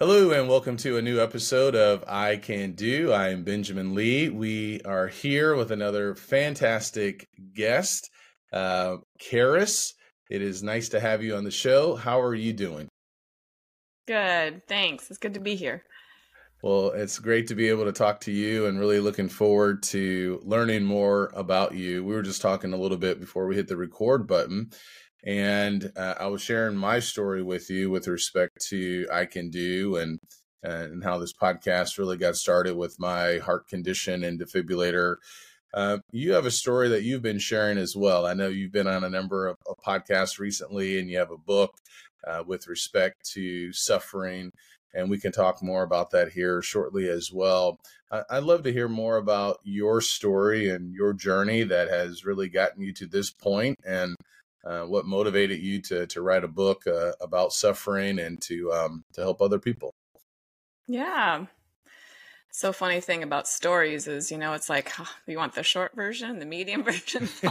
Hello, and welcome to a new episode of I Can Do. I am Benjamin Lee. We are here with another fantastic guest, uh, Karis. It is nice to have you on the show. How are you doing? Good. Thanks. It's good to be here. Well, it's great to be able to talk to you and really looking forward to learning more about you. We were just talking a little bit before we hit the record button and uh, I was sharing my story with you with respect to I Can Do and and how this podcast really got started with my heart condition and defibrillator. Uh, you have a story that you've been sharing as well. I know you've been on a number of, of podcasts recently, and you have a book uh, with respect to suffering, and we can talk more about that here shortly as well. I'd love to hear more about your story and your journey that has really gotten you to this point, and uh, what motivated you to to write a book uh, about suffering and to um, to help other people? Yeah. So funny thing about stories is, you know, it's like you want the short version, the medium version,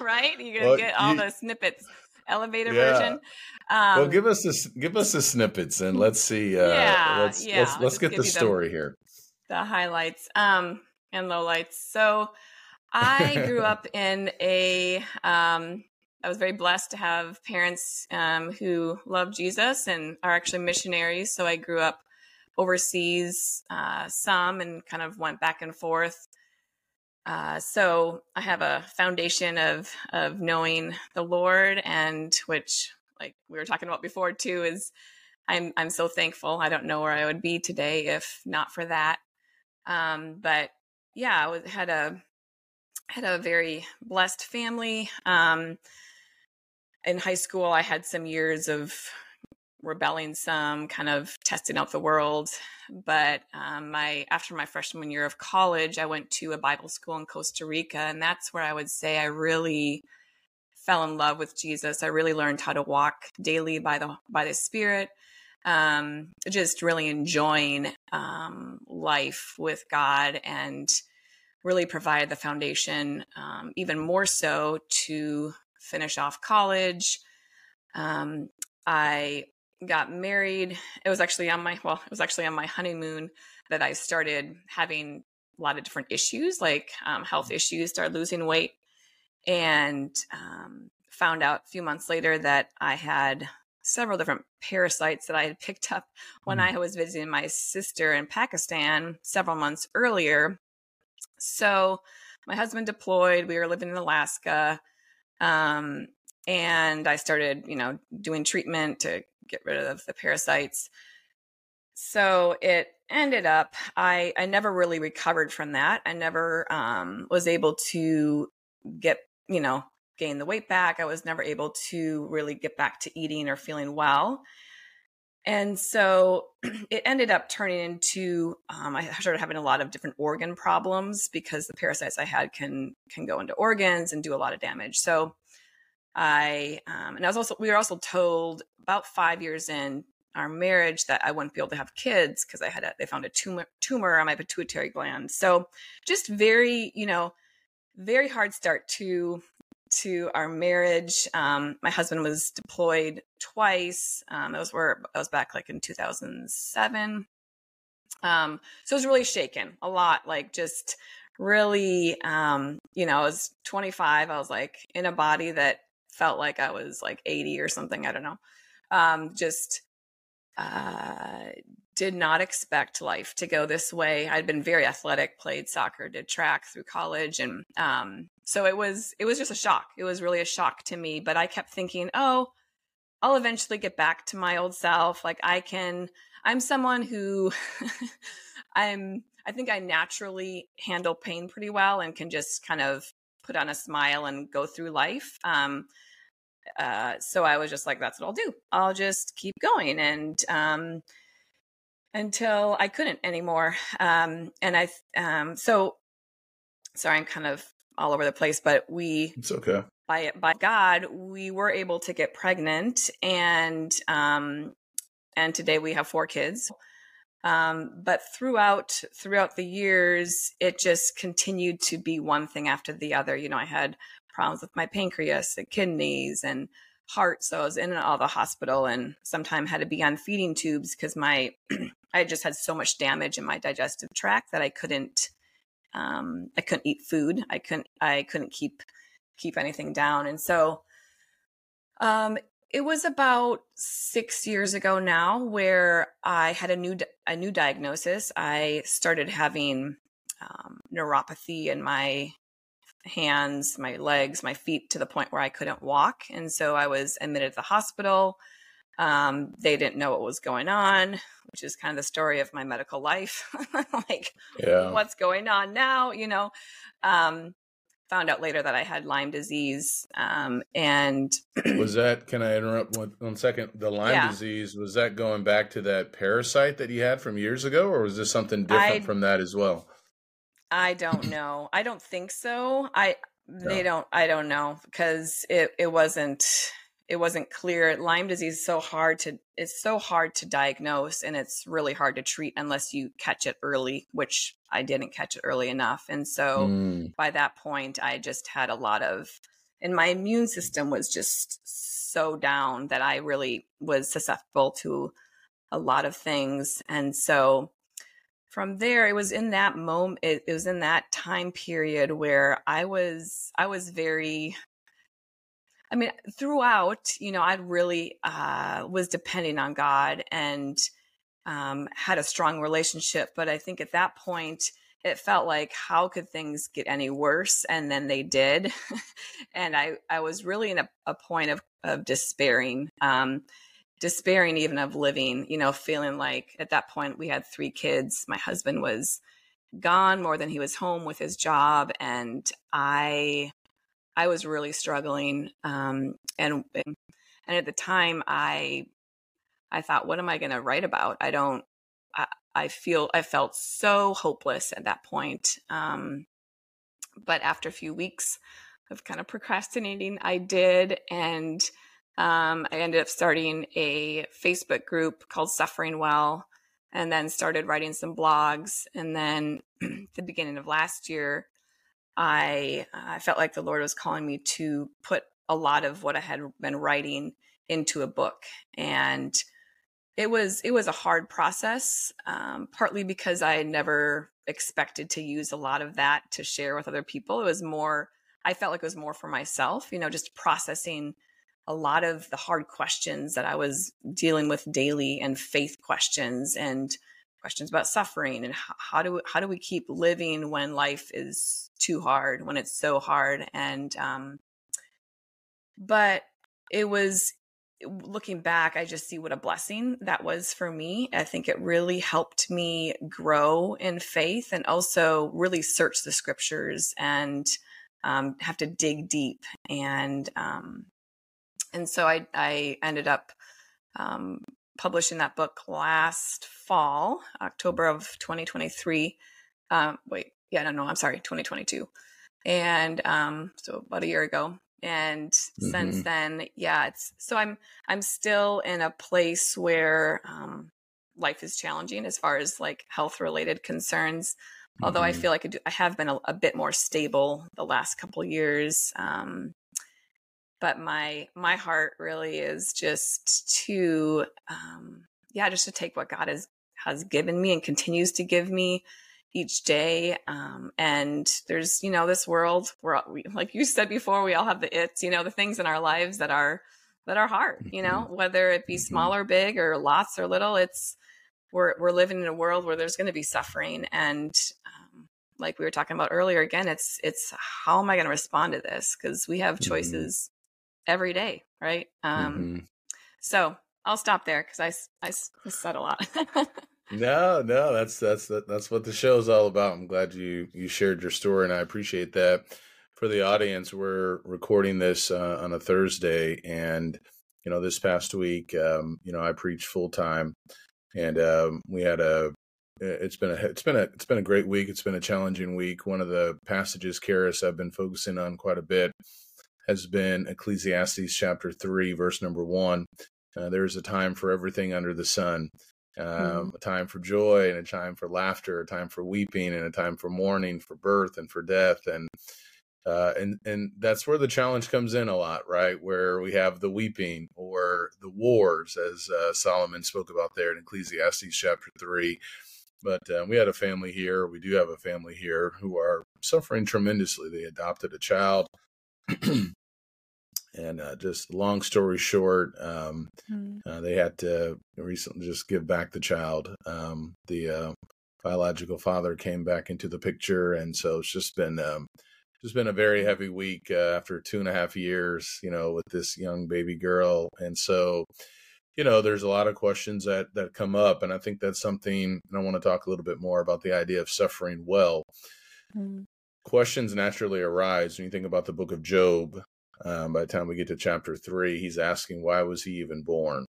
right? You're gonna well, get all you, the snippets. Elevator yeah. version. Um, well, give us this, give us the snippets, and let's see. Uh, yeah, let's yeah. let's, let's get the story the, here. The highlights um, and lowlights. So, I grew up in a. Um, I was very blessed to have parents um, who love Jesus and are actually missionaries. So I grew up overseas uh, some and kind of went back and forth. Uh, so I have a foundation of of knowing the Lord, and which, like we were talking about before, too, is I'm I'm so thankful. I don't know where I would be today if not for that. Um, but yeah, I was, had a had a very blessed family. Um, in high school, I had some years of rebelling, some kind of testing out the world. But um, my after my freshman year of college, I went to a Bible school in Costa Rica, and that's where I would say I really fell in love with Jesus. I really learned how to walk daily by the by the Spirit. Um, just really enjoying um, life with God and really provided the foundation, um, even more so to finish off college. Um, I got married. It was actually on my well, it was actually on my honeymoon that I started having a lot of different issues, like um, health issues. Started losing weight, and um, found out a few months later that I had several different parasites that I had picked up when mm. I was visiting my sister in Pakistan several months earlier. So my husband deployed. We were living in Alaska. Um, and I started, you know, doing treatment to get rid of the parasites. So it ended up, I, I never really recovered from that. I never um, was able to get, you know, gain the weight back. I was never able to really get back to eating or feeling well. And so it ended up turning into um, I started having a lot of different organ problems because the parasites I had can can go into organs and do a lot of damage. So I um, and I was also we were also told about five years in our marriage that I wouldn't be able to have kids because I had a, they found a tumor tumor on my pituitary gland. So just very you know very hard start to to our marriage. Um, my husband was deployed twice. Um, those were I was back like in 2007. Um, so it was really shaken a lot, like just really, um, you know, I was 25. I was like in a body that felt like I was like 80 or something. I don't know. Um, just uh, did not expect life to go this way. I'd been very athletic, played soccer, did track through college, and um, so it was it was just a shock. It was really a shock to me. But I kept thinking, oh, I'll eventually get back to my old self. Like I can. I'm someone who I'm. I think I naturally handle pain pretty well and can just kind of put on a smile and go through life. Um, uh, so I was just like, that's what I'll do. I'll just keep going and. Um, until I couldn't anymore. Um, and I, um, so sorry, I'm kind of all over the place, but we, it's okay. By, by God, we were able to get pregnant and, um, and today we have four kids. Um, but throughout throughout the years, it just continued to be one thing after the other. You know, I had problems with my pancreas and kidneys and heart, so I was in and out of the hospital, and sometimes had to be on feeding tubes because my I just had so much damage in my digestive tract that I couldn't um, I couldn't eat food. I couldn't I couldn't keep keep anything down, and so um, it was about six years ago now where I had a new a new diagnosis. I started having um, neuropathy in my hands, my legs, my feet to the point where I couldn't walk, and so I was admitted to the hospital. Um, they didn't know what was going on, which is kind of the story of my medical life. like, yeah. what's going on now? You know, um, found out later that I had Lyme disease. Um, and was that, can I interrupt one, one second? The Lyme yeah. disease, was that going back to that parasite that you had from years ago, or was this something different I, from that as well? I don't know. I don't think so. I, no. they don't, I don't know because it, it wasn't, it wasn't clear. Lyme disease is so hard to it's so hard to diagnose and it's really hard to treat unless you catch it early, which I didn't catch it early enough. And so mm. by that point I just had a lot of and my immune system was just so down that I really was susceptible to a lot of things. And so from there it was in that moment it, it was in that time period where I was I was very I mean, throughout, you know, I really uh, was depending on God and um, had a strong relationship. But I think at that point, it felt like how could things get any worse? And then they did. and I, I was really in a, a point of, of despairing, um, despairing even of living, you know, feeling like at that point we had three kids. My husband was gone more than he was home with his job. And I I was really struggling. Um, and and at the time, I I thought, what am I going to write about? I don't. I, I feel I felt so hopeless at that point. Um, but after a few weeks of kind of procrastinating, I did, and um, I ended up starting a Facebook group called Suffering Well, and then started writing some blogs. And then, the beginning of last year, I I felt like the Lord was calling me to put a lot of what I had been writing into a book, and it was it was a hard process, um, partly because I never expected to use a lot of that to share with other people. It was more I felt like it was more for myself, you know, just processing a lot of the hard questions that I was dealing with daily and faith questions and questions about suffering and how, do we, how do we keep living when life is too hard when it's so hard? And um but it was looking back i just see what a blessing that was for me. I think it really helped me grow in faith and also really search the scriptures and um, have to dig deep and um, and so i i ended up um, publishing that book last fall, October of 2023. Um, wait, yeah, no, no, I'm sorry, 2022. And um, so about a year ago. And mm-hmm. since then, yeah, it's so I'm I'm still in a place where um, life is challenging as far as like health related concerns. Although mm-hmm. I feel like I, do, I have been a, a, bit more stable the last couple years. Um, but my my heart really is just to um yeah just to take what god has has given me and continues to give me each day um and there's you know this world where we, like you said before we all have the it's you know the things in our lives that are that are hard you know mm-hmm. whether it be mm-hmm. small or big or lots or little it's we're we're living in a world where there's going to be suffering and um, like we were talking about earlier again it's it's how am i going to respond to this because we have mm-hmm. choices every day, right? Um, mm-hmm. So I'll stop there because I, I, I said a lot. no, no, that's that's that's what the show is all about. I'm glad you you shared your story, and I appreciate that. For the audience, we're recording this uh, on a Thursday, and you know, this past week, um, you know, I preached full time, and um, we had a it's been a it's been a it's been a great week. It's been a challenging week. One of the passages, Karis, I've been focusing on quite a bit has been Ecclesiastes chapter three, verse number one. Uh, there is a time for everything under the sun. Um, mm. A time for joy and a time for laughter, a time for weeping and a time for mourning, for birth and for death, and uh, and and that's where the challenge comes in a lot, right? Where we have the weeping or the wars, as uh, Solomon spoke about there in Ecclesiastes chapter three. But uh, we had a family here. We do have a family here who are suffering tremendously. They adopted a child. and uh, just long story short, um, mm. uh, they had to recently just give back the child. Um, the uh, biological father came back into the picture, and so it's just been um, just been a very heavy week uh, after two and a half years, you know, with this young baby girl, and so you know, there's a lot of questions that that come up, and I think that's something. I want to talk a little bit more about the idea of suffering well. Mm. Questions naturally arise when you think about the book of Job. Um, by the time we get to chapter three, he's asking, "Why was he even born?"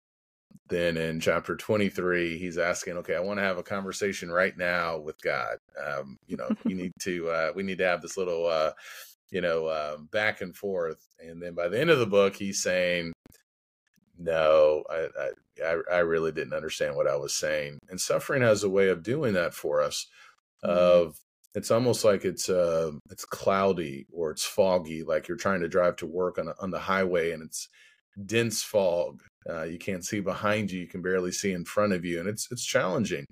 Then in chapter 23, he's asking, "Okay, I want to have a conversation right now with God. Um, you know, you need to. Uh, we need to have this little." Uh, you know, uh, back and forth. And then by the end of the book, he's saying, no, I, I, I really didn't understand what I was saying. And suffering has a way of doing that for us. Mm-hmm. Of it's almost like it's uh it's cloudy or it's foggy, like you're trying to drive to work on a, on the highway and it's dense fog. Uh, you can't see behind you, you can barely see in front of you, and it's it's challenging.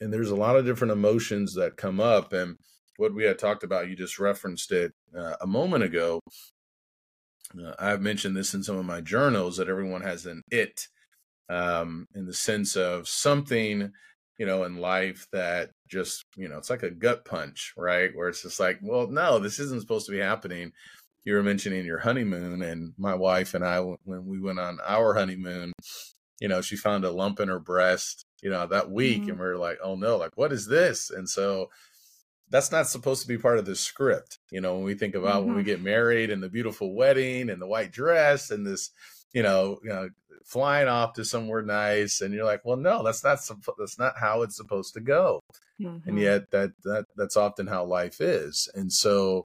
And there's a lot of different emotions that come up. And what we had talked about, you just referenced it uh, a moment ago, uh, I've mentioned this in some of my journals that everyone has an it um, in the sense of something, you know, in life that just, you know, it's like a gut punch, right? Where it's just like, well, no, this isn't supposed to be happening. You were mentioning your honeymoon, and my wife and I, when we went on our honeymoon, you know, she found a lump in her breast, you know, that week, mm-hmm. and we are like, oh no, like, what is this? And so, that's not supposed to be part of the script. You know, when we think about mm-hmm. when we mm-hmm. get married and the beautiful wedding and the white dress and this, you know, you know, flying off to somewhere nice, and you're like, well, no, that's not that's not how it's supposed to go. Mm-hmm. And yet that that that's often how life is. And so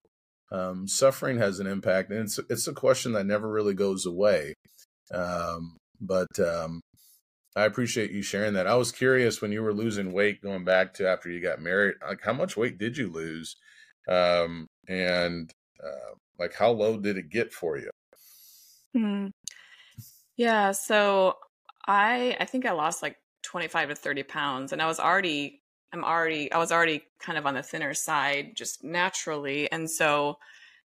um, suffering has an impact, and it's it's a question that never really goes away. Um, but um, I appreciate you sharing that. I was curious when you were losing weight going back to after you got married, like how much weight did you lose? Um, and uh, like how low did it get for you? Mm. Yeah, so I I think I lost like 25 to 30 pounds and I was already I'm already I was already kind of on the thinner side just naturally and so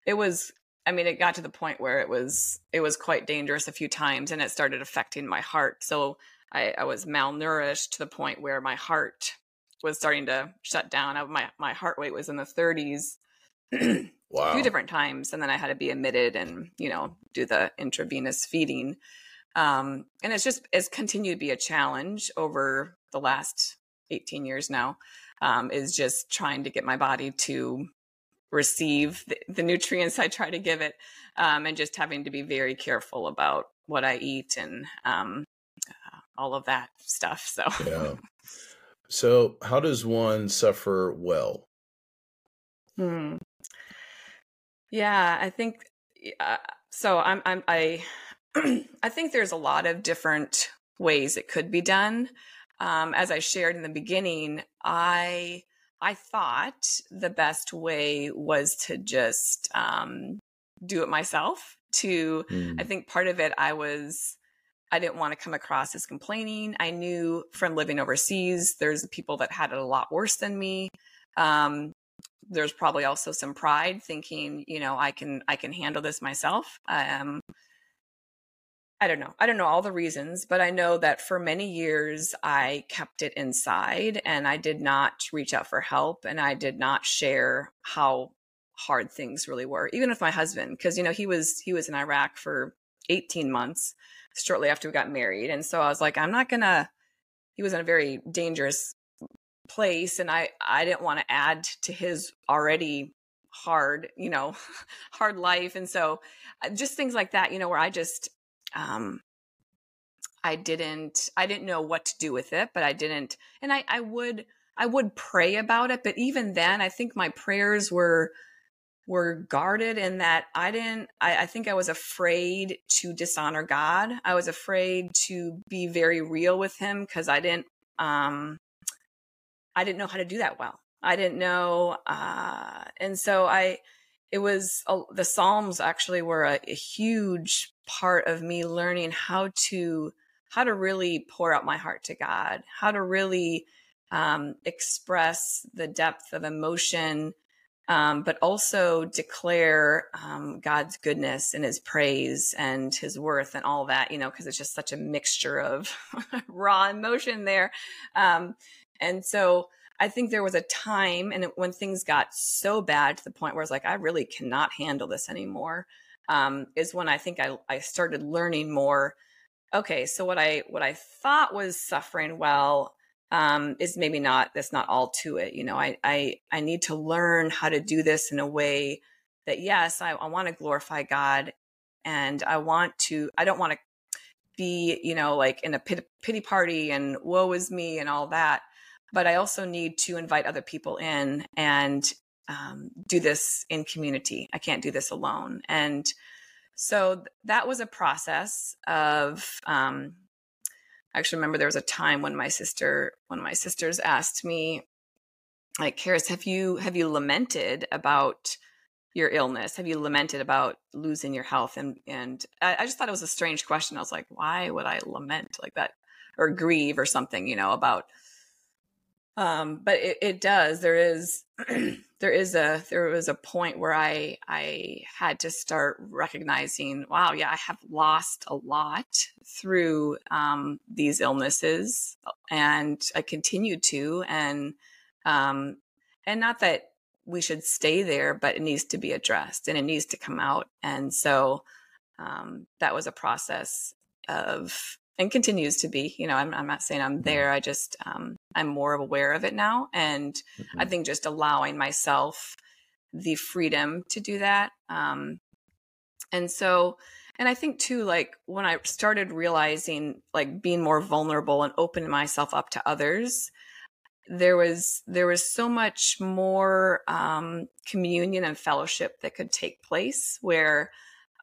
it was I mean it got to the point where it was it was quite dangerous a few times and it started affecting my heart. So I, I was malnourished to the point where my heart was starting to shut down. I, my my heart rate was in the 30s. wow. A few different times, and then I had to be admitted and you know do the intravenous feeding. Um, and it's just it's continued to be a challenge over the last 18 years now. Um, is just trying to get my body to receive the, the nutrients I try to give it, um, and just having to be very careful about what I eat and um, all of that stuff. So, yeah. So, how does one suffer well? Hmm. Yeah, I think uh, so. I'm, I'm, I, I think there's a lot of different ways it could be done. Um, as I shared in the beginning, I, I thought the best way was to just um, do it myself. To, mm. I think part of it, I was I didn't want to come across as complaining. I knew from living overseas, there's people that had it a lot worse than me. Um, there's probably also some pride, thinking, you know, I can I can handle this myself. Um, I don't know. I don't know all the reasons, but I know that for many years I kept it inside and I did not reach out for help and I did not share how hard things really were, even with my husband, because you know he was he was in Iraq for 18 months shortly after we got married. And so I was like, I'm not to, he was in a very dangerous place. And I, I didn't want to add to his already hard, you know, hard life. And so uh, just things like that, you know, where I just, um, I didn't I didn't know what to do with it, but I didn't and I I would I would pray about it, but even then I think my prayers were were guarded in that I didn't I, I think I was afraid to dishonor God. I was afraid to be very real with him because I didn't um I didn't know how to do that well. I didn't know uh and so I it was the Psalms actually were a, a huge part of me learning how to how to really pour out my heart to God, how to really um, express the depth of emotion, um, but also declare um, God's goodness and His praise and His worth and all that, you know, because it's just such a mixture of raw emotion there. Um, and so I think there was a time, and when things got so bad to the point where I was like, I really cannot handle this anymore, um, is when I think I, I started learning more okay, so what I what I thought was suffering well um, is maybe not. That's not all to it. You know, I I I need to learn how to do this in a way that yes, I, I want to glorify God, and I want to. I don't want to be you know like in a pity party and woe is me and all that. But I also need to invite other people in and um, do this in community. I can't do this alone. And so that was a process of. Um, I actually remember there was a time when my sister, one of my sisters, asked me, like, Karis, have you have you lamented about your illness? Have you lamented about losing your health? And and I, I just thought it was a strange question. I was like, why would I lament like that or grieve or something? You know about um, but it, it does. There is there is a there was a point where I I had to start recognizing, wow, yeah, I have lost a lot through um, these illnesses, and I continue to, and um, and not that we should stay there, but it needs to be addressed and it needs to come out. And so um, that was a process of and continues to be. You know, I'm, I'm not saying I'm mm-hmm. there. I just um, I'm more aware of it now, and mm-hmm. I think just allowing myself the freedom to do that. Um, and so, and I think too, like when I started realizing, like being more vulnerable and opening myself up to others, there was there was so much more um, communion and fellowship that could take place where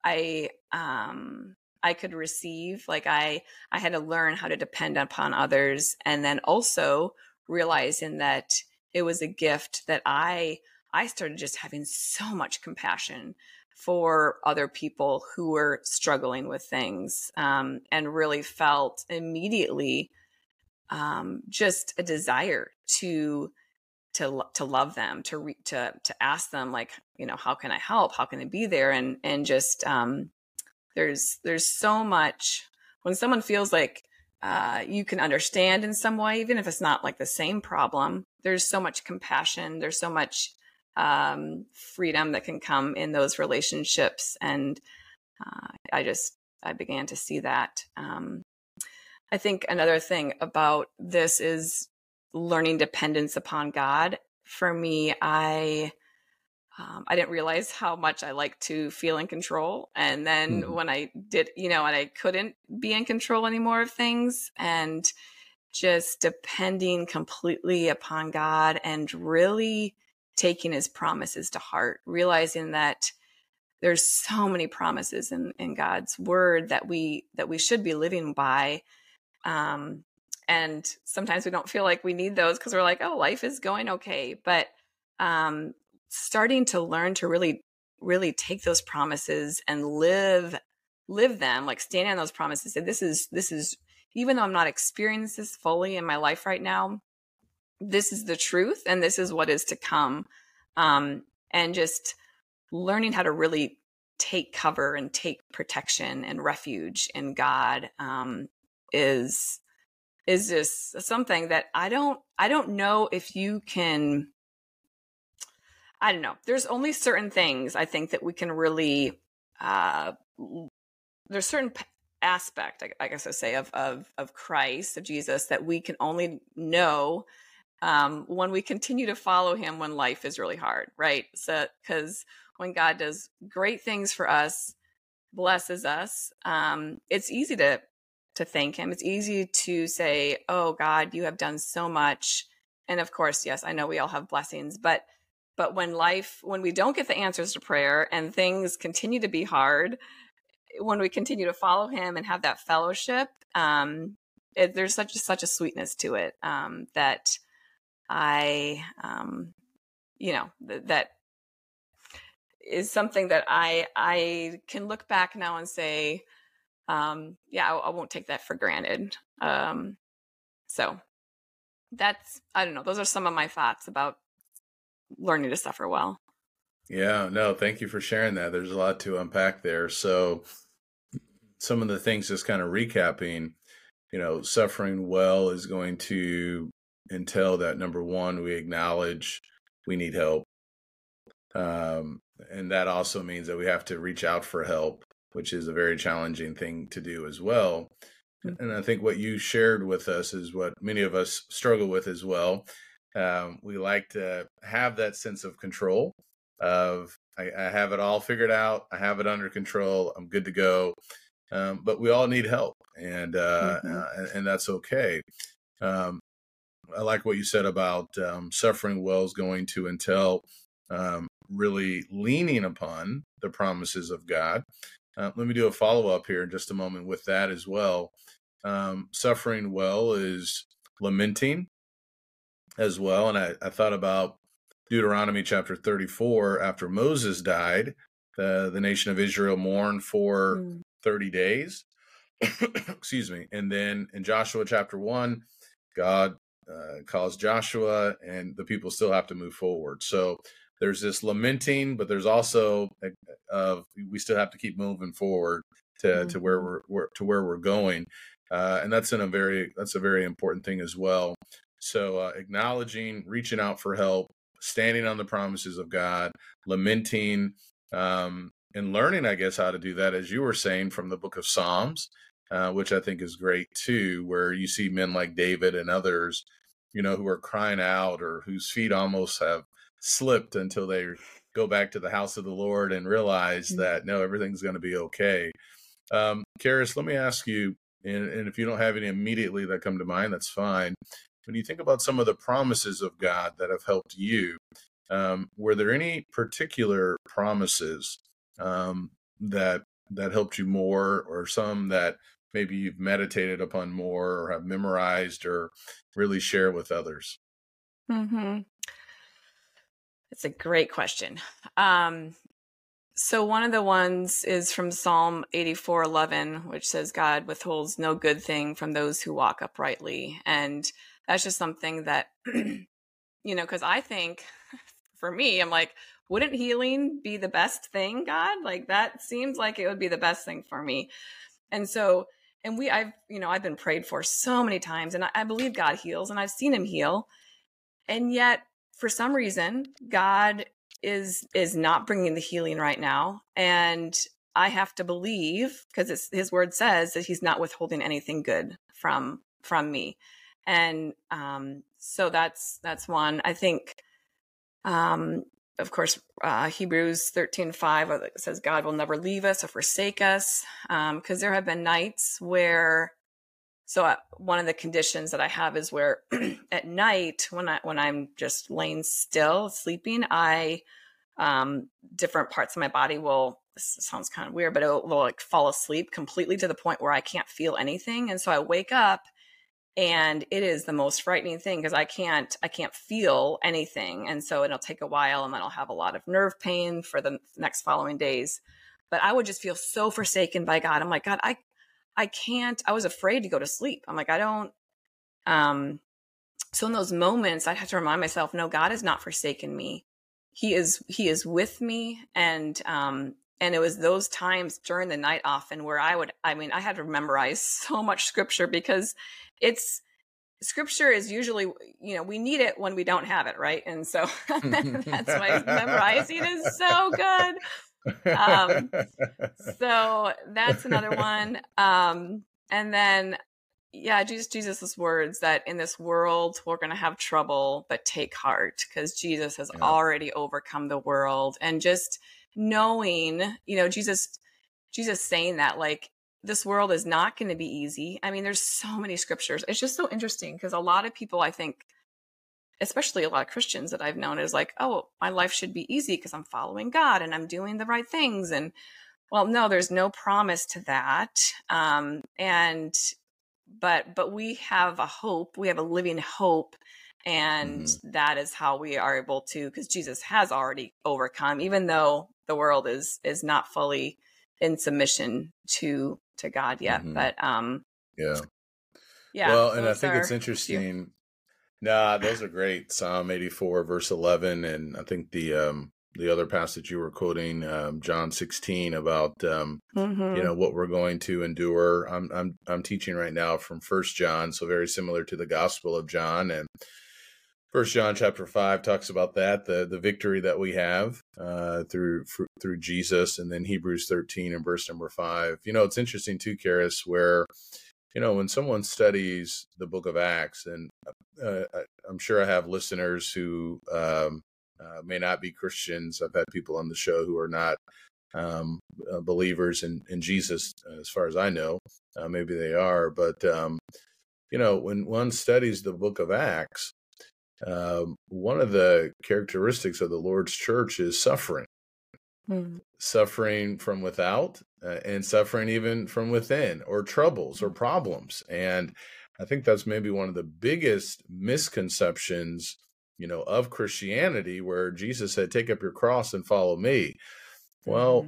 I um, I could receive. Like I I had to learn how to depend upon others and then also realizing that it was a gift that I I started just having so much compassion for other people who were struggling with things um, and really felt immediately um, just a desire to to to love them to re, to to ask them like you know how can I help how can I be there and and just um, there's there's so much when someone feels like uh, you can understand in some way, even if it's not like the same problem. There's so much compassion. There's so much um, freedom that can come in those relationships, and uh, I just I began to see that. Um, I think another thing about this is learning dependence upon God. For me, I um, I didn't realize how much I like to feel in control. And then mm-hmm. when I did, you know, and I couldn't be in control anymore of things and just depending completely upon God and really taking his promises to heart, realizing that there's so many promises in, in God's word that we that we should be living by. Um, and sometimes we don't feel like we need those because we're like, oh, life is going okay. But um, starting to learn to really really take those promises and live live them like stand on those promises and this is this is even though i'm not experiencing this fully in my life right now this is the truth and this is what is to come um and just learning how to really take cover and take protection and refuge in god um is is just something that i don't i don't know if you can I don't know. There's only certain things I think that we can really. Uh, there's certain p- aspect, I, I guess I say, of of of Christ, of Jesus, that we can only know um, when we continue to follow Him when life is really hard, right? So, because when God does great things for us, blesses us, um, it's easy to to thank him. It's easy to say, "Oh God, you have done so much." And of course, yes, I know we all have blessings, but but when life when we don't get the answers to prayer and things continue to be hard, when we continue to follow him and have that fellowship, um, it, there's such a, such a sweetness to it um, that I, um, you know, th- that is something that I I can look back now and say, um, yeah, I, I won't take that for granted. Um, so that's I don't know. Those are some of my thoughts about learning to suffer well. Yeah, no, thank you for sharing that. There's a lot to unpack there. So some of the things just kind of recapping, you know, suffering well is going to entail that number one, we acknowledge we need help. Um, and that also means that we have to reach out for help, which is a very challenging thing to do as well. Mm. And I think what you shared with us is what many of us struggle with as well. Um, we like to have that sense of control of I, I, have it all figured out, I have it under control, I'm good to go. Um, but we all need help, and uh, mm-hmm. uh, and, and, that's okay. Um, I like what you said about um, suffering well is going to entail um, really leaning upon the promises of God. Uh, let me do a follow up here in just a moment with that as well. Um, suffering well is lamenting as well. And I, I, thought about Deuteronomy chapter 34 after Moses died, the, the nation of Israel mourned for mm. 30 days. Excuse me. And then in Joshua chapter 1, God uh, calls Joshua, and the people still have to move forward. So there's this lamenting, but there's also of uh, we still have to keep moving forward to mm-hmm. to where we're, we're, to where we're going, uh, and that's in a very that's a very important thing as well. So uh, acknowledging, reaching out for help, standing on the promises of God, lamenting, um, and learning, I guess, how to do that, as you were saying from the book of Psalms, uh, which I think is great too, where you see men like David and others, you know, who are crying out or whose feet almost have slipped until they go back to the house of the Lord and realize mm-hmm. that no, everything's going to be okay. Um, Karis, let me ask you, and, and if you don't have any immediately that come to mind, that's fine. When you think about some of the promises of God that have helped you, um, were there any particular promises um, that that helped you more, or some that maybe you've meditated upon more, or have memorized, or really share with others? Hmm. It's a great question. Um, so one of the ones is from Psalm 84:11, which says God withholds no good thing from those who walk uprightly, and that's just something that you know because I think for me, I'm like, wouldn't healing be the best thing, God? Like that seems like it would be the best thing for me, and so and we I've you know I've been prayed for so many times, and I, I believe God heals, and I've seen Him heal, and yet for some reason god is is not bringing the healing right now and i have to believe because his word says that he's not withholding anything good from from me and um so that's that's one. I think um of course uh hebrews 13 5 uh, says god will never leave us or forsake us um because there have been nights where so uh, one of the conditions that I have is where at night when I when I'm just laying still sleeping, I um, different parts of my body will this sounds kind of weird, but it will like fall asleep completely to the point where I can't feel anything, and so I wake up and it is the most frightening thing because I can't I can't feel anything, and so it'll take a while, and then I'll have a lot of nerve pain for the next following days. But I would just feel so forsaken by God. I'm like, God, I I can't, I was afraid to go to sleep. I'm like, I don't, um, so in those moments, I have to remind myself, no, God has not forsaken me. He is, he is with me. And, um, and it was those times during the night often where I would, I mean, I had to memorize so much scripture because it's, scripture is usually you know we need it when we don't have it right and so that's why memorizing is so good um, so that's another one. Um, and then, yeah, Jesus, Jesus's words that in this world we're going to have trouble, but take heart because Jesus has yeah. already overcome the world. And just knowing, you know, Jesus, Jesus saying that like this world is not going to be easy. I mean, there's so many scriptures. It's just so interesting because a lot of people, I think, especially a lot of Christians that I've known, is like, oh, my life should be easy because I'm following God and I'm doing the right things. And well, no, there's no promise to that. Um, and but but we have a hope. We have a living hope and mm-hmm. that is how we are able to because jesus has already overcome even though the world is is not fully in submission to to god yet mm-hmm. but um yeah yeah well and i think it's interesting nah those are great psalm 84 verse 11 and i think the um the other passage you were quoting, um, John 16, about um, mm-hmm. you know what we're going to endure. I'm I'm I'm teaching right now from First John, so very similar to the Gospel of John, and First John chapter five talks about that the the victory that we have uh, through through Jesus, and then Hebrews thirteen and verse number five. You know, it's interesting too, Karis, where you know when someone studies the Book of Acts, and uh, I'm sure I have listeners who um, uh, may not be Christians. I've had people on the show who are not um, uh, believers in in Jesus, as far as I know. Uh, maybe they are, but um, you know, when one studies the Book of Acts um, one of the characteristics of the Lord's church is suffering, mm. suffering from without, uh, and suffering even from within, or troubles or problems. And I think that's maybe one of the biggest misconceptions, you know, of Christianity, where Jesus said, "Take up your cross and follow me." Well,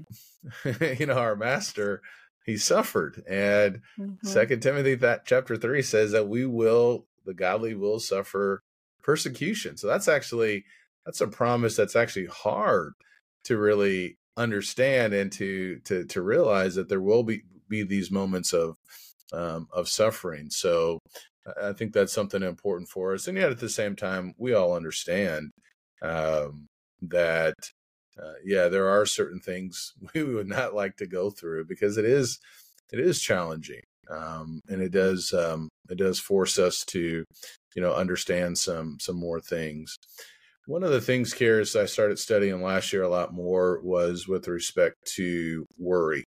mm. you know, our master he suffered and mm-hmm. second timothy that chapter 3 says that we will the godly will suffer persecution. So that's actually that's a promise that's actually hard to really understand and to to to realize that there will be be these moments of um, of suffering. So I think that's something important for us. And yet at the same time, we all understand um, that uh, yeah, there are certain things we would not like to go through because it is it is challenging um, and it does um, it does force us to you know understand some some more things one of the things Karis I started studying last year a lot more was with respect to worry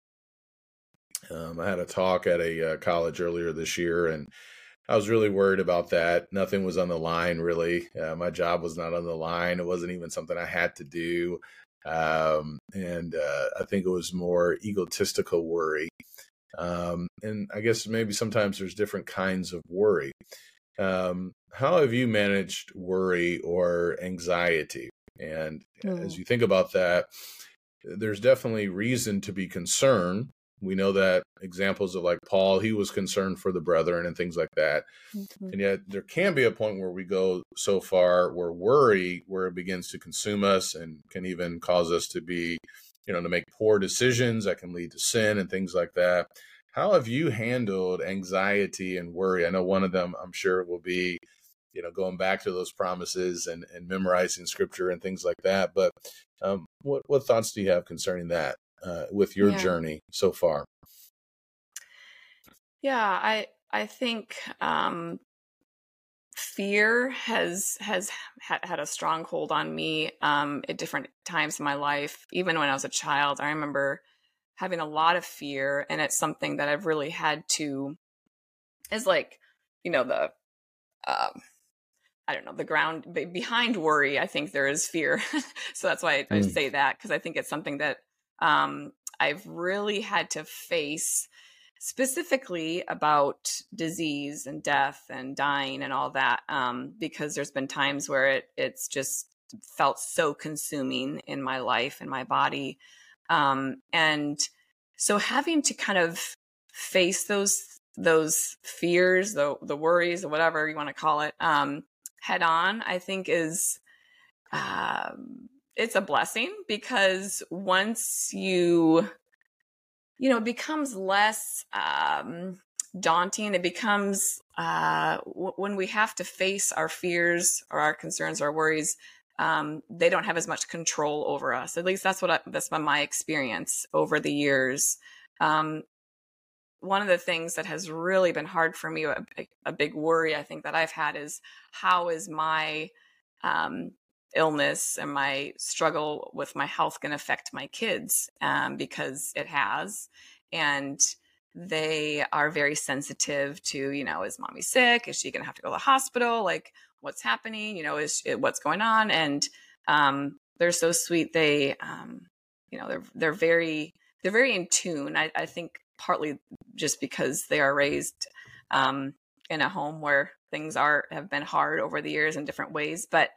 um, I had a talk at a uh, college earlier this year and I was really worried about that. Nothing was on the line, really. Uh, my job was not on the line. It wasn't even something I had to do. Um, and uh, I think it was more egotistical worry. Um, and I guess maybe sometimes there's different kinds of worry. Um, how have you managed worry or anxiety? And mm. as you think about that, there's definitely reason to be concerned. We know that examples of like Paul, he was concerned for the brethren and things like that. Mm-hmm. And yet there can be a point where we go so far where worry, where it begins to consume us and can even cause us to be, you know, to make poor decisions that can lead to sin and things like that. How have you handled anxiety and worry? I know one of them, I'm sure, will be, you know, going back to those promises and, and memorizing scripture and things like that. But um, what what thoughts do you have concerning that uh, with your yeah. journey so far? Yeah, I I think um, fear has has had, had a strong hold on me um, at different times in my life. Even when I was a child, I remember having a lot of fear and it's something that I've really had to is like, you know, the um I don't know, the ground behind worry, I think there is fear. so that's why I. I say that because I think it's something that um I've really had to face specifically about disease and death and dying and all that um, because there's been times where it it's just felt so consuming in my life and my body um, and so having to kind of face those those fears, the the worries, or whatever you want to call it, um, head on, I think is um, it's a blessing because once you you know it becomes less um, daunting. It becomes uh, w- when we have to face our fears or our concerns or worries um, they don't have as much control over us. At least that's what I, that's been my experience over the years. Um, one of the things that has really been hard for me, a, a, big worry I think that I've had is how is my um, illness and my struggle with my health going to affect my kids? Um, because it has, and they are very sensitive to, you know, is mommy sick? Is she going to have to go to the hospital? Like, what's happening? You know, is what's going on? And um, they're so sweet. They, um, you know, they're they're very they're very in tune. I, I think partly just because they are raised um, in a home where things are have been hard over the years in different ways, but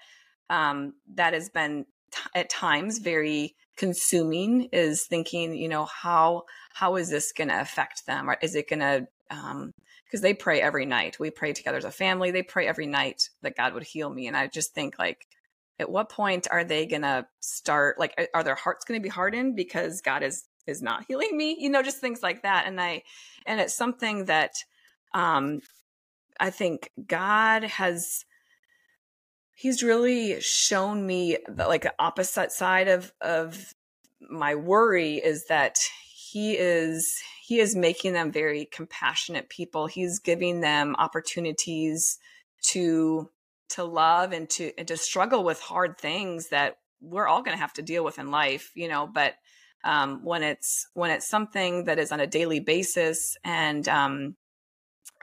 um, that has been t- at times very consuming is thinking you know how how is this going to affect them or is it going to um because they pray every night. We pray together as a family. They pray every night that god would heal me and i just think like at what point are they going to start like are their hearts going to be hardened because god is is not healing me? You know just things like that and i and it's something that um i think god has he's really shown me the, like the opposite side of of my worry is that he is he is making them very compassionate people he's giving them opportunities to to love and to and to struggle with hard things that we're all going to have to deal with in life you know but um, when it's when it's something that is on a daily basis and um,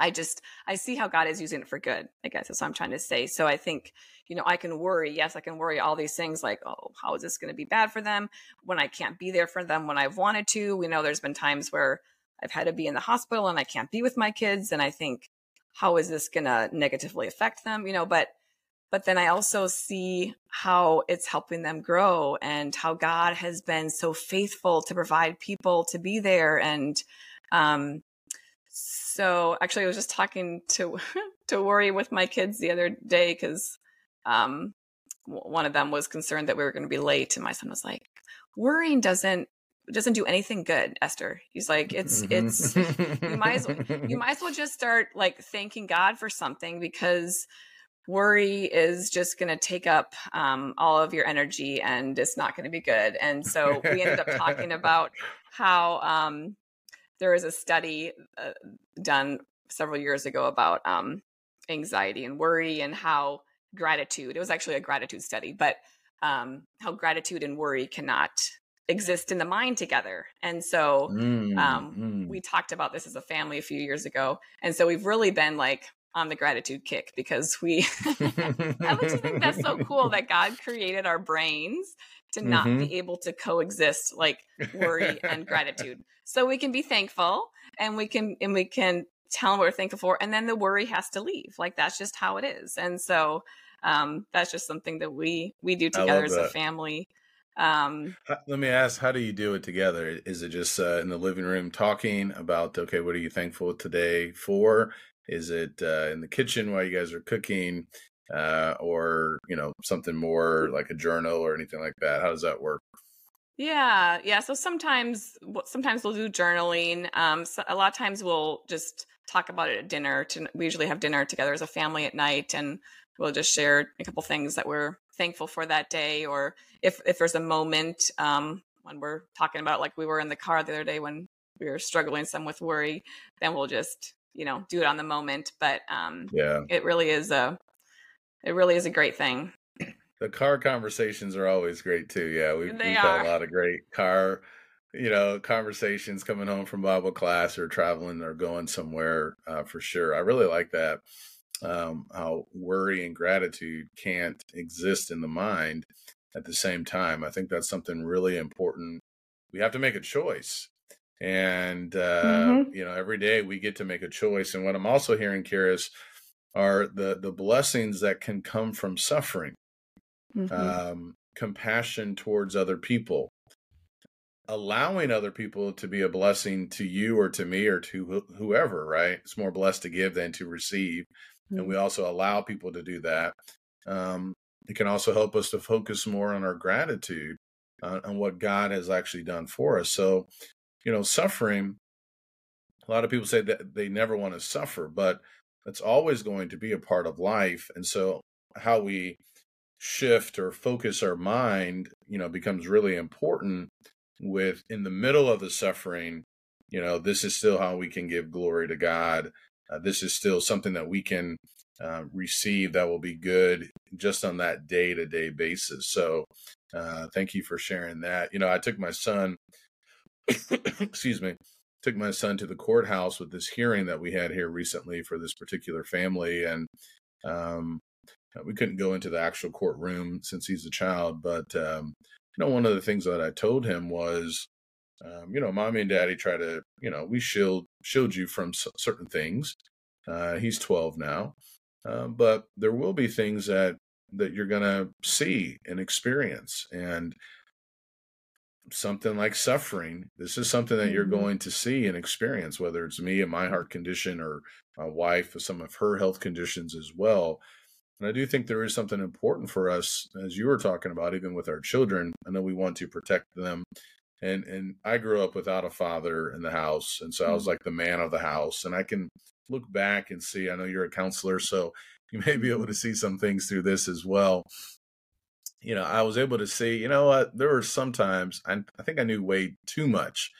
I just I see how God is using it for good. I guess that's what I'm trying to say. So I think you know I can worry. Yes, I can worry all these things like oh how is this going to be bad for them when I can't be there for them when I've wanted to. We know there's been times where I've had to be in the hospital and I can't be with my kids, and I think how is this going to negatively affect them? You know, but but then I also see how it's helping them grow and how God has been so faithful to provide people to be there and um so actually, I was just talking to to worry with my kids the other day because um, one of them was concerned that we were going to be late, and my son was like, "Worrying doesn't doesn't do anything good, Esther." He's like, "It's it's you might as well, you might as well just start like thanking God for something because." worry is just going to take up um, all of your energy and it's not going to be good. And so we ended up talking about how um, there was a study uh, done several years ago about um, anxiety and worry and how gratitude it was actually a gratitude study but um, how gratitude and worry cannot exist in the mind together and so mm, um, mm. we talked about this as a family a few years ago and so we've really been like on the gratitude kick because we I just think that's so cool that God created our brains to not mm-hmm. be able to coexist like worry and gratitude. So we can be thankful and we can and we can tell them what we're thankful for and then the worry has to leave. Like that's just how it is. And so um that's just something that we we do together as a family. Um let me ask how do you do it together? Is it just uh, in the living room talking about okay, what are you thankful today for? Is it uh, in the kitchen while you guys are cooking? uh, or you know something more like a journal or anything like that? How does that work? Yeah, yeah. So sometimes, sometimes we'll do journaling. Um, so a lot of times we'll just talk about it at dinner. To, we usually have dinner together as a family at night, and we'll just share a couple things that we're thankful for that day, or if if there's a moment um, when we're talking about, like we were in the car the other day when we were struggling some with worry, then we'll just you know do it on the moment. But um, yeah, it really is a it really is a great thing. The car conversations are always great too. Yeah, we've, we've had a lot of great car, you know, conversations coming home from Bible class or traveling or going somewhere uh, for sure. I really like that. Um, how worry and gratitude can't exist in the mind at the same time. I think that's something really important. We have to make a choice. And, uh, mm-hmm. you know, every day we get to make a choice. And what I'm also hearing, Karis, are the the blessings that can come from suffering mm-hmm. um, compassion towards other people allowing other people to be a blessing to you or to me or to wh- whoever right it's more blessed to give than to receive mm-hmm. and we mm-hmm. also allow people to do that um, it can also help us to focus more on our gratitude uh, on what god has actually done for us so you know suffering a lot of people say that they never want to suffer but that's always going to be a part of life. And so how we shift or focus our mind, you know, becomes really important with in the middle of the suffering, you know, this is still how we can give glory to God. Uh, this is still something that we can uh, receive that will be good just on that day to day basis. So, uh, thank you for sharing that. You know, I took my son, excuse me, took my son to the courthouse with this hearing that we had here recently for this particular family, and um, we couldn't go into the actual courtroom since he's a child. But um, you know, one of the things that I told him was, um, you know, mommy and daddy try to, you know, we shield shield you from certain things. Uh, he's 12 now, uh, but there will be things that that you're going to see and experience, and something like suffering. This is something that you're mm-hmm. going to see and experience, whether it's me and my heart condition or my wife with some of her health conditions as well. And I do think there is something important for us, as you were talking about, even with our children. I know we want to protect them. And and I grew up without a father in the house. And so I was mm-hmm. like the man of the house. And I can look back and see, I know you're a counselor, so you may be able to see some things through this as well you know, I was able to see, you know what, there were sometimes I, I think I knew way too much.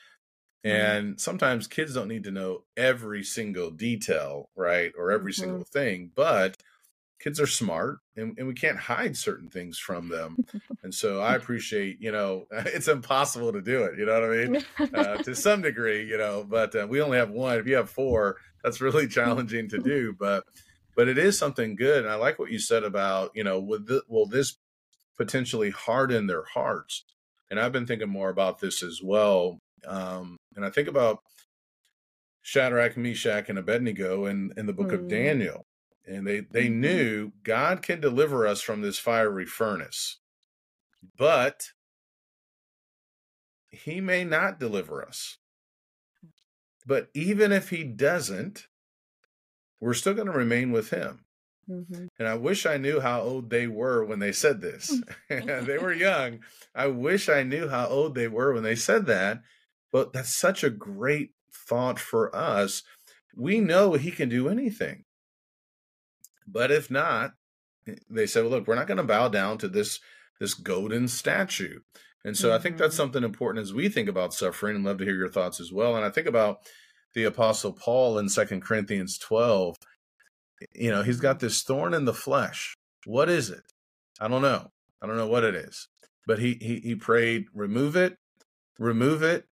Mm-hmm. And sometimes kids don't need to know every single detail, right? Or every mm-hmm. single thing, but kids are smart and, and we can't hide certain things from them. and so I appreciate, you know, it's impossible to do it, you know what I mean? Uh, to some degree, you know, but uh, we only have one. If you have four, that's really challenging to do. But but it is something good. And I like what you said about, you know, will, th- will this potentially harden their hearts. And I've been thinking more about this as well. Um, and I think about Shadrach, Meshach, and Abednego in, in the book mm. of Daniel. And they, they mm-hmm. knew God can deliver us from this fiery furnace, but he may not deliver us. But even if he doesn't, we're still going to remain with him. Mm-hmm. And I wish I knew how old they were when they said this. they were young. I wish I knew how old they were when they said that. But that's such a great thought for us. We know he can do anything. But if not, eh, they said, well, look, we're not going to bow down to this this golden statue. And so mm-hmm. I think that's mm-hmm. something important as we think about suffering and love to hear your thoughts as well. And I think about the apostle Paul in Second Corinthians 12 you know, he's got this thorn in the flesh. What is it? I don't know. I don't know what it is. But he he he prayed, remove it, remove it,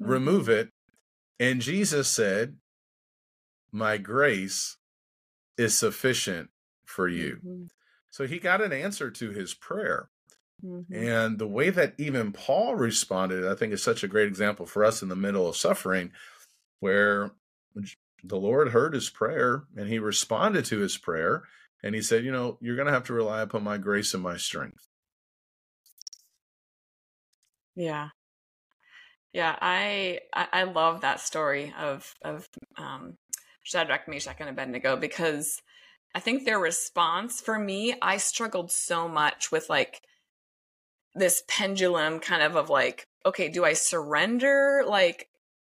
mm-hmm. remove it. And Jesus said, My grace is sufficient for you. Mm-hmm. So he got an answer to his prayer. Mm-hmm. And the way that even Paul responded, I think is such a great example for us in the middle of suffering, where the Lord heard his prayer and he responded to his prayer. And he said, You know, you're going to have to rely upon my grace and my strength. Yeah. Yeah, I I, love that story of of um, Shadrach, Meshach, and Abednego because I think their response for me, I struggled so much with like this pendulum kind of of like, okay, do I surrender? Like,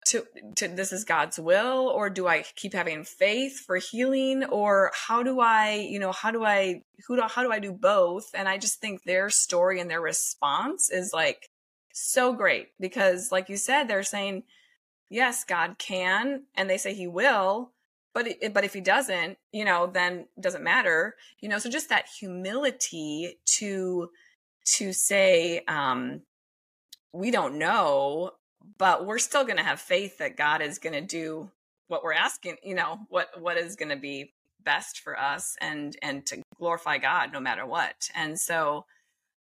to, to this is God's will or do I keep having faith for healing or how do I, you know, how do I who do how do I do both? And I just think their story and their response is like so great because like you said they're saying yes, God can and they say he will, but it, but if he doesn't, you know, then doesn't matter. You know, so just that humility to to say um we don't know but we're still going to have faith that God is going to do what we're asking, you know, what what is going to be best for us and and to glorify God no matter what. And so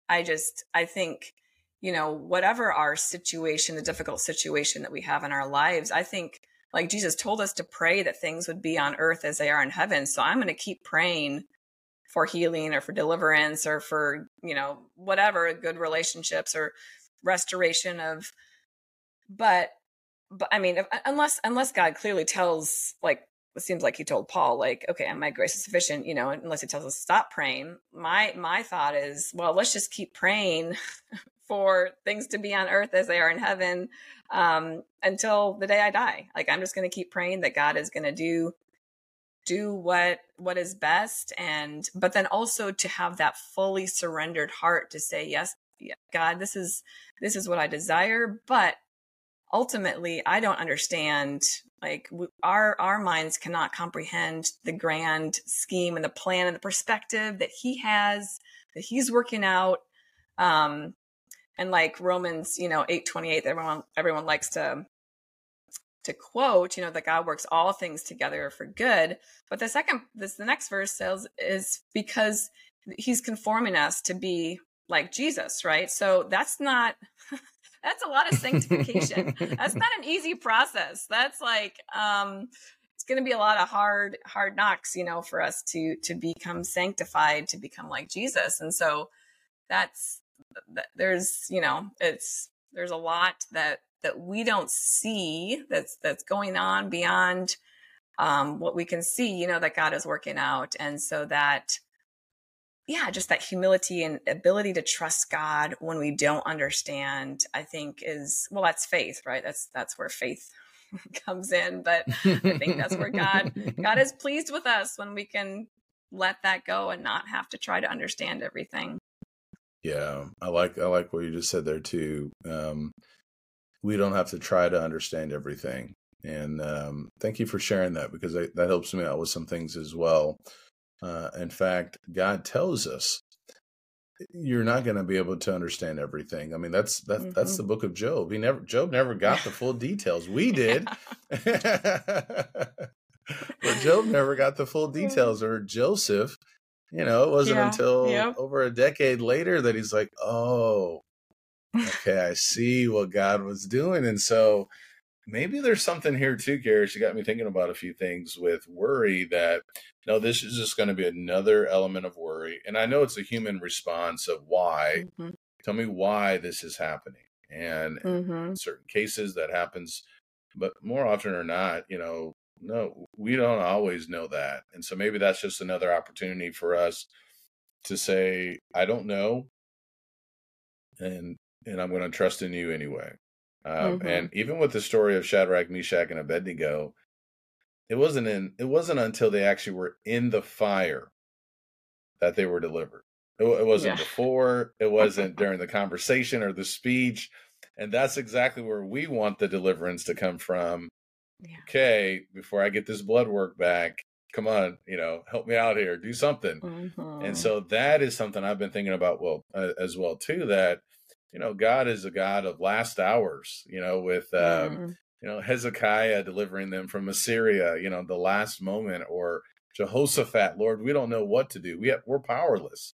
I just I think you know whatever our situation the difficult situation that we have in our lives I think like Jesus told us to pray that things would be on earth as they are in heaven. So I'm going to keep praying for healing or for deliverance or for, you know, whatever good relationships or restoration of but but I mean, if, unless unless God clearly tells, like it seems like He told Paul, like, okay, my grace is sufficient, you know, unless He tells us to stop praying. My my thought is, well, let's just keep praying for things to be on earth as they are in heaven um, until the day I die. Like I'm just going to keep praying that God is going to do do what what is best and but then also to have that fully surrendered heart to say yes god this is this is what i desire but ultimately i don't understand like our our minds cannot comprehend the grand scheme and the plan and the perspective that he has that he's working out um and like romans you know 828 everyone everyone likes to to quote, you know, that God works all things together for good. But the second, this the next verse says is because He's conforming us to be like Jesus, right? So that's not. that's a lot of sanctification. that's not an easy process. That's like um it's going to be a lot of hard hard knocks, you know, for us to to become sanctified, to become like Jesus. And so that's there's, you know, it's there's a lot that that we don't see that's that's going on beyond um, what we can see you know that god is working out. And so that yeah just that humility and ability to trust god when we don't understand i think is well that's faith right? That's that's where faith comes in. But i think that's where god god is pleased with us when we can let that go and not have to try to understand everything yeah i like i like what you just said there too um we don't have to try to understand everything. And um, thank you for sharing that because I, that helps me out with some things as well. Uh, in fact, God tells us you're not going to be able to understand everything. I mean, that's that, mm-hmm. that's the book of Job. He never Job never got the full details. We did, but Job never got the full details. Or Joseph, you know, it wasn't yeah. until yep. over a decade later that he's like, oh, okay, I see what God was doing. And so maybe there's something here too, Gary. You got me thinking about a few things with worry that no, this is just going to be another element of worry. And I know it's a human response of why. Mm-hmm. Tell me why this is happening. And mm-hmm. in certain cases that happens, but more often or not, you know, no, we don't always know that. And so maybe that's just another opportunity for us to say, I don't know. And and I'm going to trust in you anyway. Um, mm-hmm. And even with the story of Shadrach, Meshach, and Abednego, it wasn't in. It wasn't until they actually were in the fire that they were delivered. It, it wasn't yeah. before. It wasn't during the conversation or the speech. And that's exactly where we want the deliverance to come from. Yeah. Okay, before I get this blood work back, come on, you know, help me out here, do something. Mm-hmm. And so that is something I've been thinking about well uh, as well too. That you know, God is a God of last hours, you know, with, um, mm. you know, Hezekiah delivering them from Assyria, you know, the last moment, or Jehoshaphat, Lord, we don't know what to do. We have, we're powerless.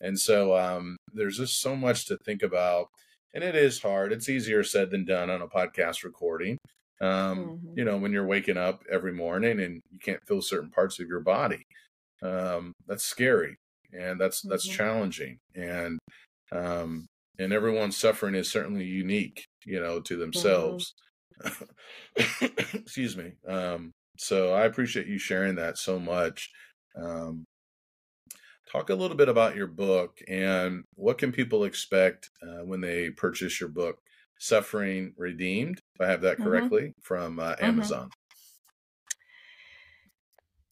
And so um, there's just so much to think about. And it is hard. It's easier said than done on a podcast recording. Um, mm-hmm. You know, when you're waking up every morning and you can't feel certain parts of your body, um, that's scary and that's that's mm-hmm. challenging. And um, and everyone's suffering is certainly unique, you know, to mm-hmm. themselves. Mm-hmm. Excuse me. Um, so I appreciate you sharing that so much. Um, talk a little bit about your book and what can people expect uh, when they purchase your book, Suffering Redeemed, if I have that mm-hmm. correctly, mm-hmm. from uh, mm-hmm. Amazon. Mm-hmm.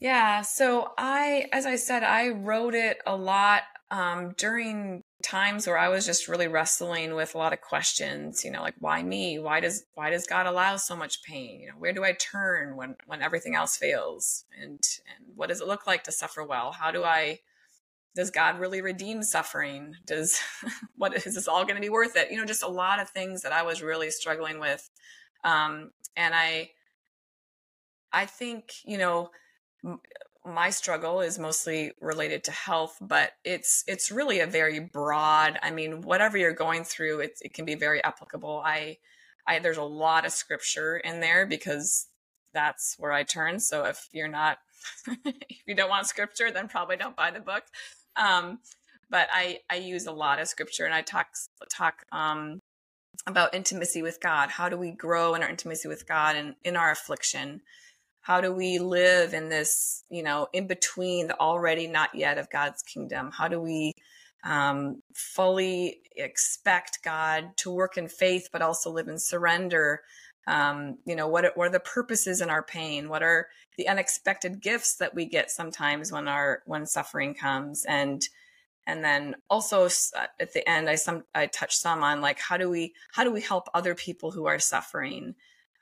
Yeah, so I, as I said, I wrote it a lot um, during times where I was just really wrestling with a lot of questions, you know, like why me? Why does why does God allow so much pain? You know, where do I turn when when everything else fails? And and what does it look like to suffer well? How do I does God really redeem suffering? Does what is this all going to be worth it? You know, just a lot of things that I was really struggling with. Um and I I think, you know, my struggle is mostly related to health but it's it's really a very broad i mean whatever you're going through it, it can be very applicable i i there's a lot of scripture in there because that's where i turn so if you're not if you don't want scripture then probably don't buy the book um but i i use a lot of scripture and i talk talk um about intimacy with god. How do we grow in our intimacy with god and in our affliction? How do we live in this you know in between the already not yet of god's kingdom? How do we um, fully expect god to work in faith but also live in surrender um, you know what are, what are the purposes in our pain? What are the unexpected gifts that we get sometimes when our when suffering comes? And and then also uh, at the end i some i touch some on like how do we how do we help other people who are suffering?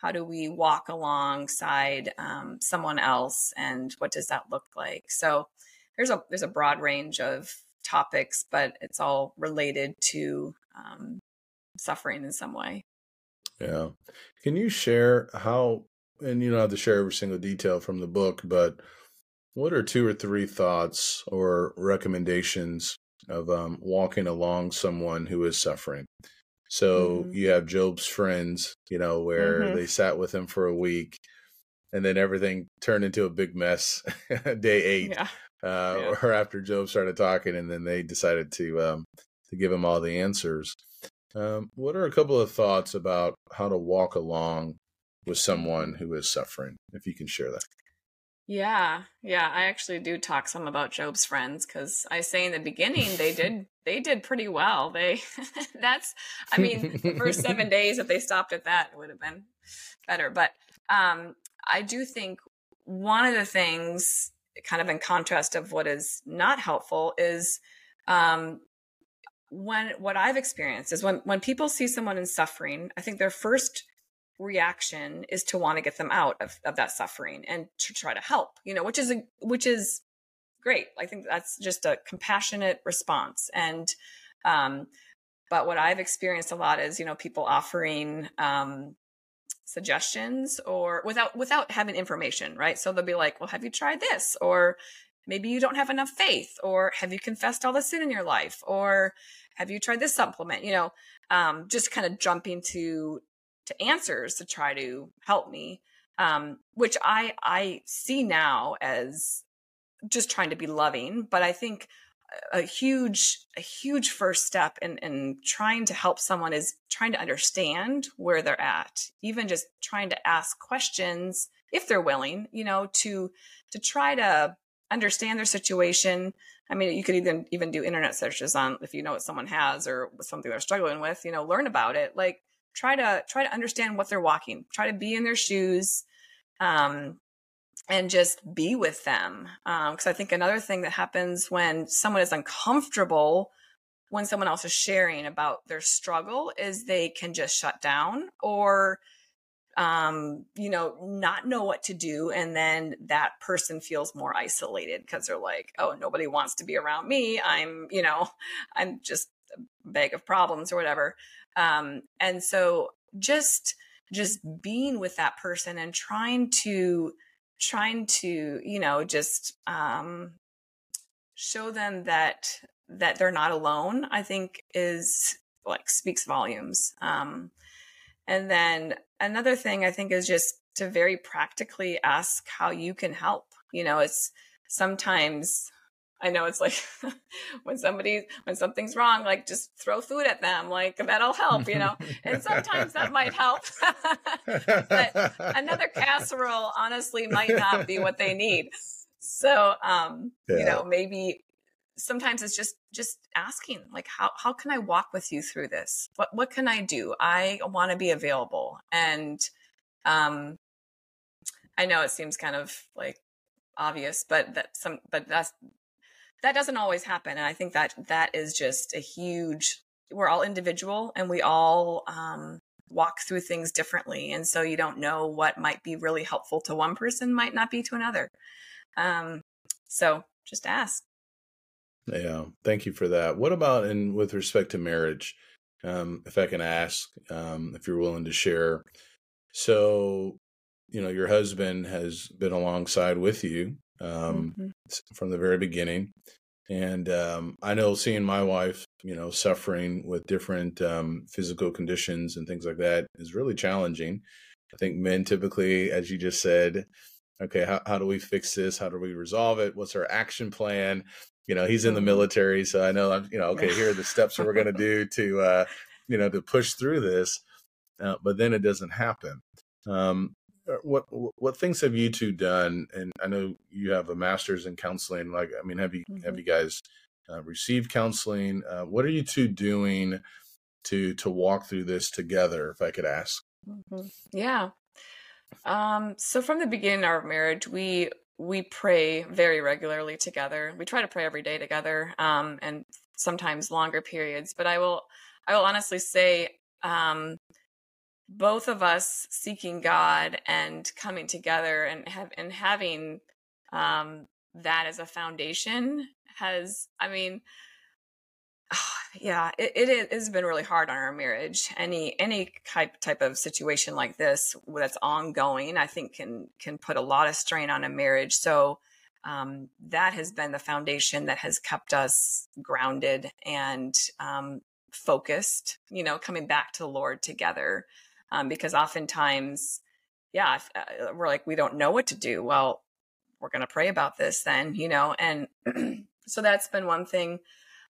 How do we walk alongside um, someone else? And what does that look like? So there's a there's a broad range of topics but it's all related to um, suffering in some way yeah can you share how and you don't have to share every single detail from the book, but what are two or three thoughts or recommendations of um, walking along someone who is suffering? So mm-hmm. you have Job's friends, you know, where mm-hmm. they sat with him for a week and then everything turned into a big mess day eight. Yeah. Uh, yeah. or after Job started talking and then they decided to um, to give him all the answers. Um, what are a couple of thoughts about how to walk along with someone who is suffering, if you can share that? Yeah, yeah, I actually do talk some about Job's friends because I say in the beginning they did they did pretty well. They that's I mean the first seven days if they stopped at that it would have been better. But um, I do think one of the things, kind of in contrast of what is not helpful, is um, when what I've experienced is when when people see someone in suffering, I think their first reaction is to want to get them out of, of that suffering and to try to help you know which is a which is great. I think that's just a compassionate response and um but what i've experienced a lot is you know people offering um suggestions or without without having information right? So they'll be like well have you tried this? Or maybe you don't have enough faith or have you confessed all the sin in your life or have you tried this supplement you know um, just kind of jumping to to answers to try to help me um, which i i see now as just trying to be loving but i think a huge a huge first step in in trying to help someone is trying to understand where they're at even just trying to ask questions if they're willing you know to to try to understand their situation. I mean you could even even do internet searches on if you know what someone has or something they're struggling with you know learn about it. Like try to try to understand what they're walking try to be in their shoes um, and just be with them. Because um, i think another thing that happens when someone is uncomfortable when someone else is sharing about their struggle is they can just shut down or um, you know, not know what to do. And then that person feels more isolated because they're like, oh, nobody wants to be around me. I'm, you know, I'm just a bag of problems or whatever. Um, and so just just being with that person and trying to trying to you know just um show them that that they're not alone i think is like speaks volumes um and then another thing i think is just to very practically ask how you can help you know it's sometimes I know it's like when somebody when something's wrong, like just throw food at them, like that'll help, you know. and sometimes that might help. but another casserole honestly might not be what they need. So um, yeah. you know, maybe sometimes it's just just asking like how how can I walk with you through this? What what can I do? I want to be available. And um I know it seems kind of like obvious, but that some but that's that doesn't always happen and i think that that is just a huge we're all individual and we all um, walk through things differently and so you don't know what might be really helpful to one person might not be to another um, so just ask yeah thank you for that what about in with respect to marriage um, if i can ask um, if you're willing to share so you know your husband has been alongside with you um, mm-hmm. from the very beginning. And um, I know seeing my wife, you know, suffering with different um, physical conditions and things like that is really challenging. I think men typically, as you just said, okay, how, how do we fix this? How do we resolve it? What's our action plan? You know, he's in the mm-hmm. military, so I know I'm, you know, okay, here are the steps that we're going to do to, uh, you know, to push through this. Uh, but then it doesn't happen. Um, uh, what what things have you two done? And I know you have a master's in counseling. Like, I mean, have you mm-hmm. have you guys uh, received counseling? Uh, what are you two doing to to walk through this together? If I could ask. Mm-hmm. Yeah. Um, so from the beginning of our marriage, we we pray very regularly together. We try to pray every day together, um, and sometimes longer periods. But I will I will honestly say um, both of us seeking God and coming together and have and having um, that as a foundation has, I mean, yeah, it, it has been really hard on our marriage. Any any type type of situation like this that's ongoing, I think can can put a lot of strain on a marriage. So um, that has been the foundation that has kept us grounded and um, focused. You know, coming back to the Lord together, um, because oftentimes, yeah, if, uh, we're like we don't know what to do. Well, we're going to pray about this then, you know, and so that's been one thing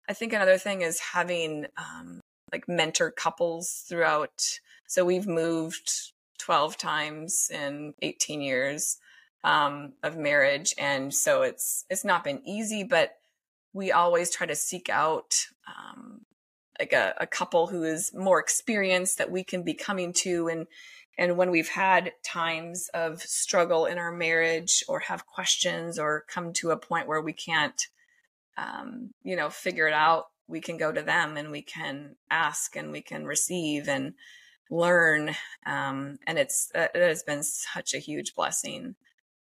I think another thing is having um, like mentor couples throughout. So we've moved 12 times in 18 years um, of marriage. And so it's, it's not been easy, but we always try to seek out um, like a, a couple who is more experienced that we can be coming to and and when we've had times of struggle in our marriage or have questions or come to a point where we can't um, you know, figure it out, we can go to them and we can ask and we can receive and learn. Um, and it's, uh, it has been such a huge blessing.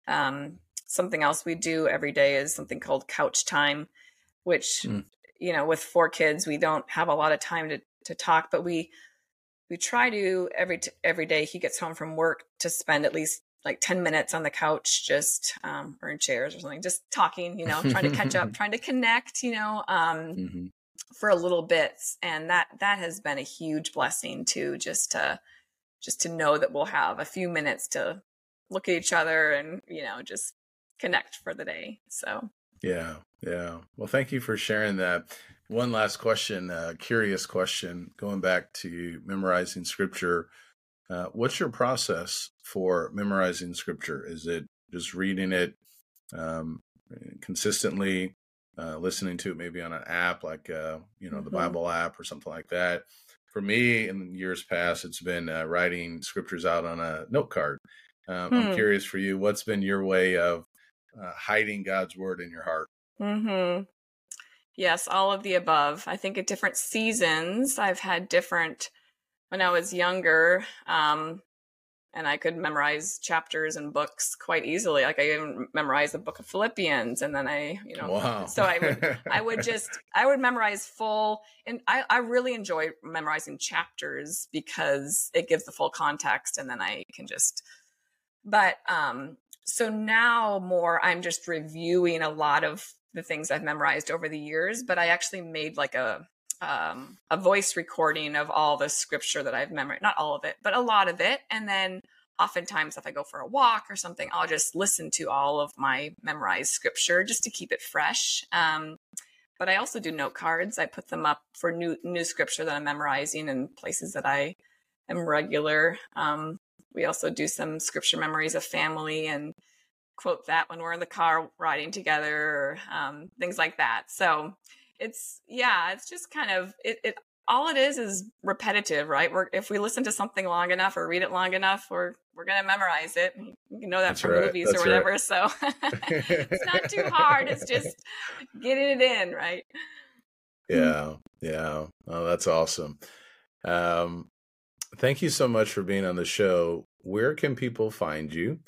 Um, something else we do every day is something called couch time, which, mm. you know, with four kids, we don't have a lot of time to, to talk, but we, we try to every t- every day he gets home from work to spend at least like 10 minutes on the couch just um, or in chairs or something just talking you know trying to catch up trying to connect you know um, mm-hmm. for a little bit. And that that has been a huge blessing too just to just to know that we'll have a few minutes to look at each other and you know just connect for the day. So. Yeah yeah. Well thank you for sharing that. One last question uh, curious question going back to memorizing scripture uh, what's your process for memorizing scripture? Is it just reading it um, consistently, uh, listening to it maybe on an app like uh, you know mm-hmm. the Bible app or something like that? For me, in years past, it's been uh, writing scriptures out on a note card. Um, hmm. I'm curious for you, what's been your way of uh, hiding God's word in your heart? Hmm. Yes, all of the above. I think at different seasons, I've had different when I was younger, um, and I could memorize chapters and books quite easily. Like I even memorized the book of Philippians, and then I, you know, wow. so I would, I would just, I would memorize full, and I, I really enjoy memorizing chapters because it gives the full context, and then I can just, but, um, so now more, I'm just reviewing a lot of the things I've memorized over the years, but I actually made like a um, a voice recording of all the scripture that I've memorized, not all of it, but a lot of it. And then oftentimes, if I go for a walk or something, I'll just listen to all of my memorized scripture just to keep it fresh. Um, but I also do note cards. I put them up for new new scripture that I'm memorizing in places that I am regular. Um, we also do some scripture memories of family and quote that when we're in the car riding together, or, um, things like that. So it's yeah, it's just kind of it, it all it is is repetitive, right? We're, if we listen to something long enough or read it long enough, we're we're gonna memorize it. You know that That's from right. movies That's or whatever. Right. So it's not too hard. It's just getting it in, right? Yeah, yeah. Oh, that's awesome. Um, thank you so much for being on the show. Where can people find you?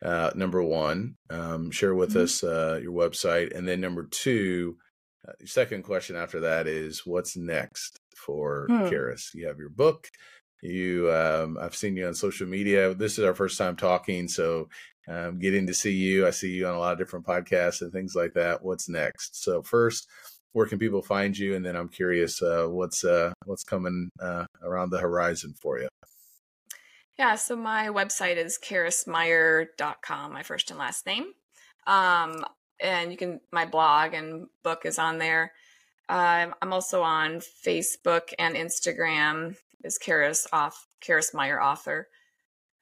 Uh, number one, um, share with mm-hmm. us uh, your website, and then number two uh, second question after that is what's next for hmm. Karis? You have your book. You, um, I've seen you on social media. This is our first time talking, so um, getting to see you. I see you on a lot of different podcasts and things like that. What's next? So first, where can people find you? And then I'm curious, uh, what's uh, what's coming uh, around the horizon for you? Yeah, so my website is karismeier.com, my first and last name. Um, and you can my blog and book is on there. Um, I'm also on Facebook and Instagram is Karis off Karis Meier author.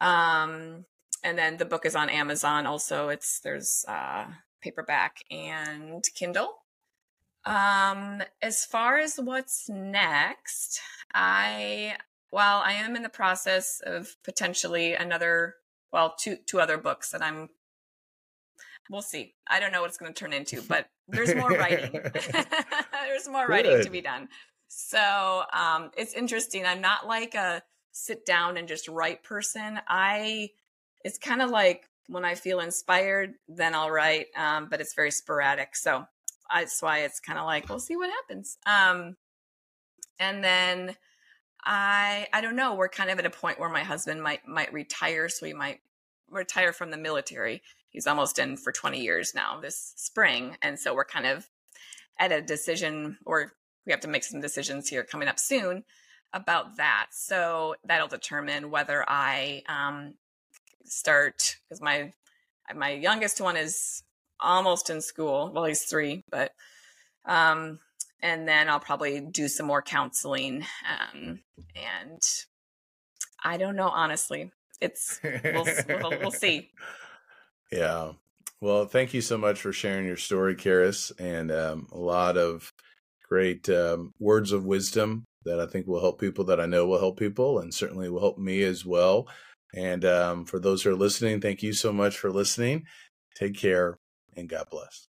Um, and then the book is on Amazon. Also, it's there's uh, paperback and Kindle. Um, as far as what's next, I well, I am in the process of potentially another well, two two other books that I'm we'll see. I don't know what it's going to turn into, but there's more writing. there's more Good. writing to be done. So um, it's interesting. I'm not like a sit down and just write person. I it's kind of like when I feel inspired, then I'll write, um, but it's very sporadic. So that's why it's kind of like we'll see what happens. Um, and then I I don't know. We're kind of at a point where my husband might might retire, so he might retire from the military. He's almost in for 20 years now this spring, and so we're kind of at a decision, or we have to make some decisions here coming up soon about that. So that'll determine whether I um, start because my my youngest one is almost in school. Well, he's three, but um, and then I'll probably do some more counseling. Um, and I don't know, honestly. It's we'll, we'll, we'll see. Yeah. Well, thank you so much for sharing your story, Karis, and um, a lot of great um, words of wisdom that I think will help people that I know will help people and certainly will help me as well. And um, for those who are listening, thank you so much for listening. Take care and God bless.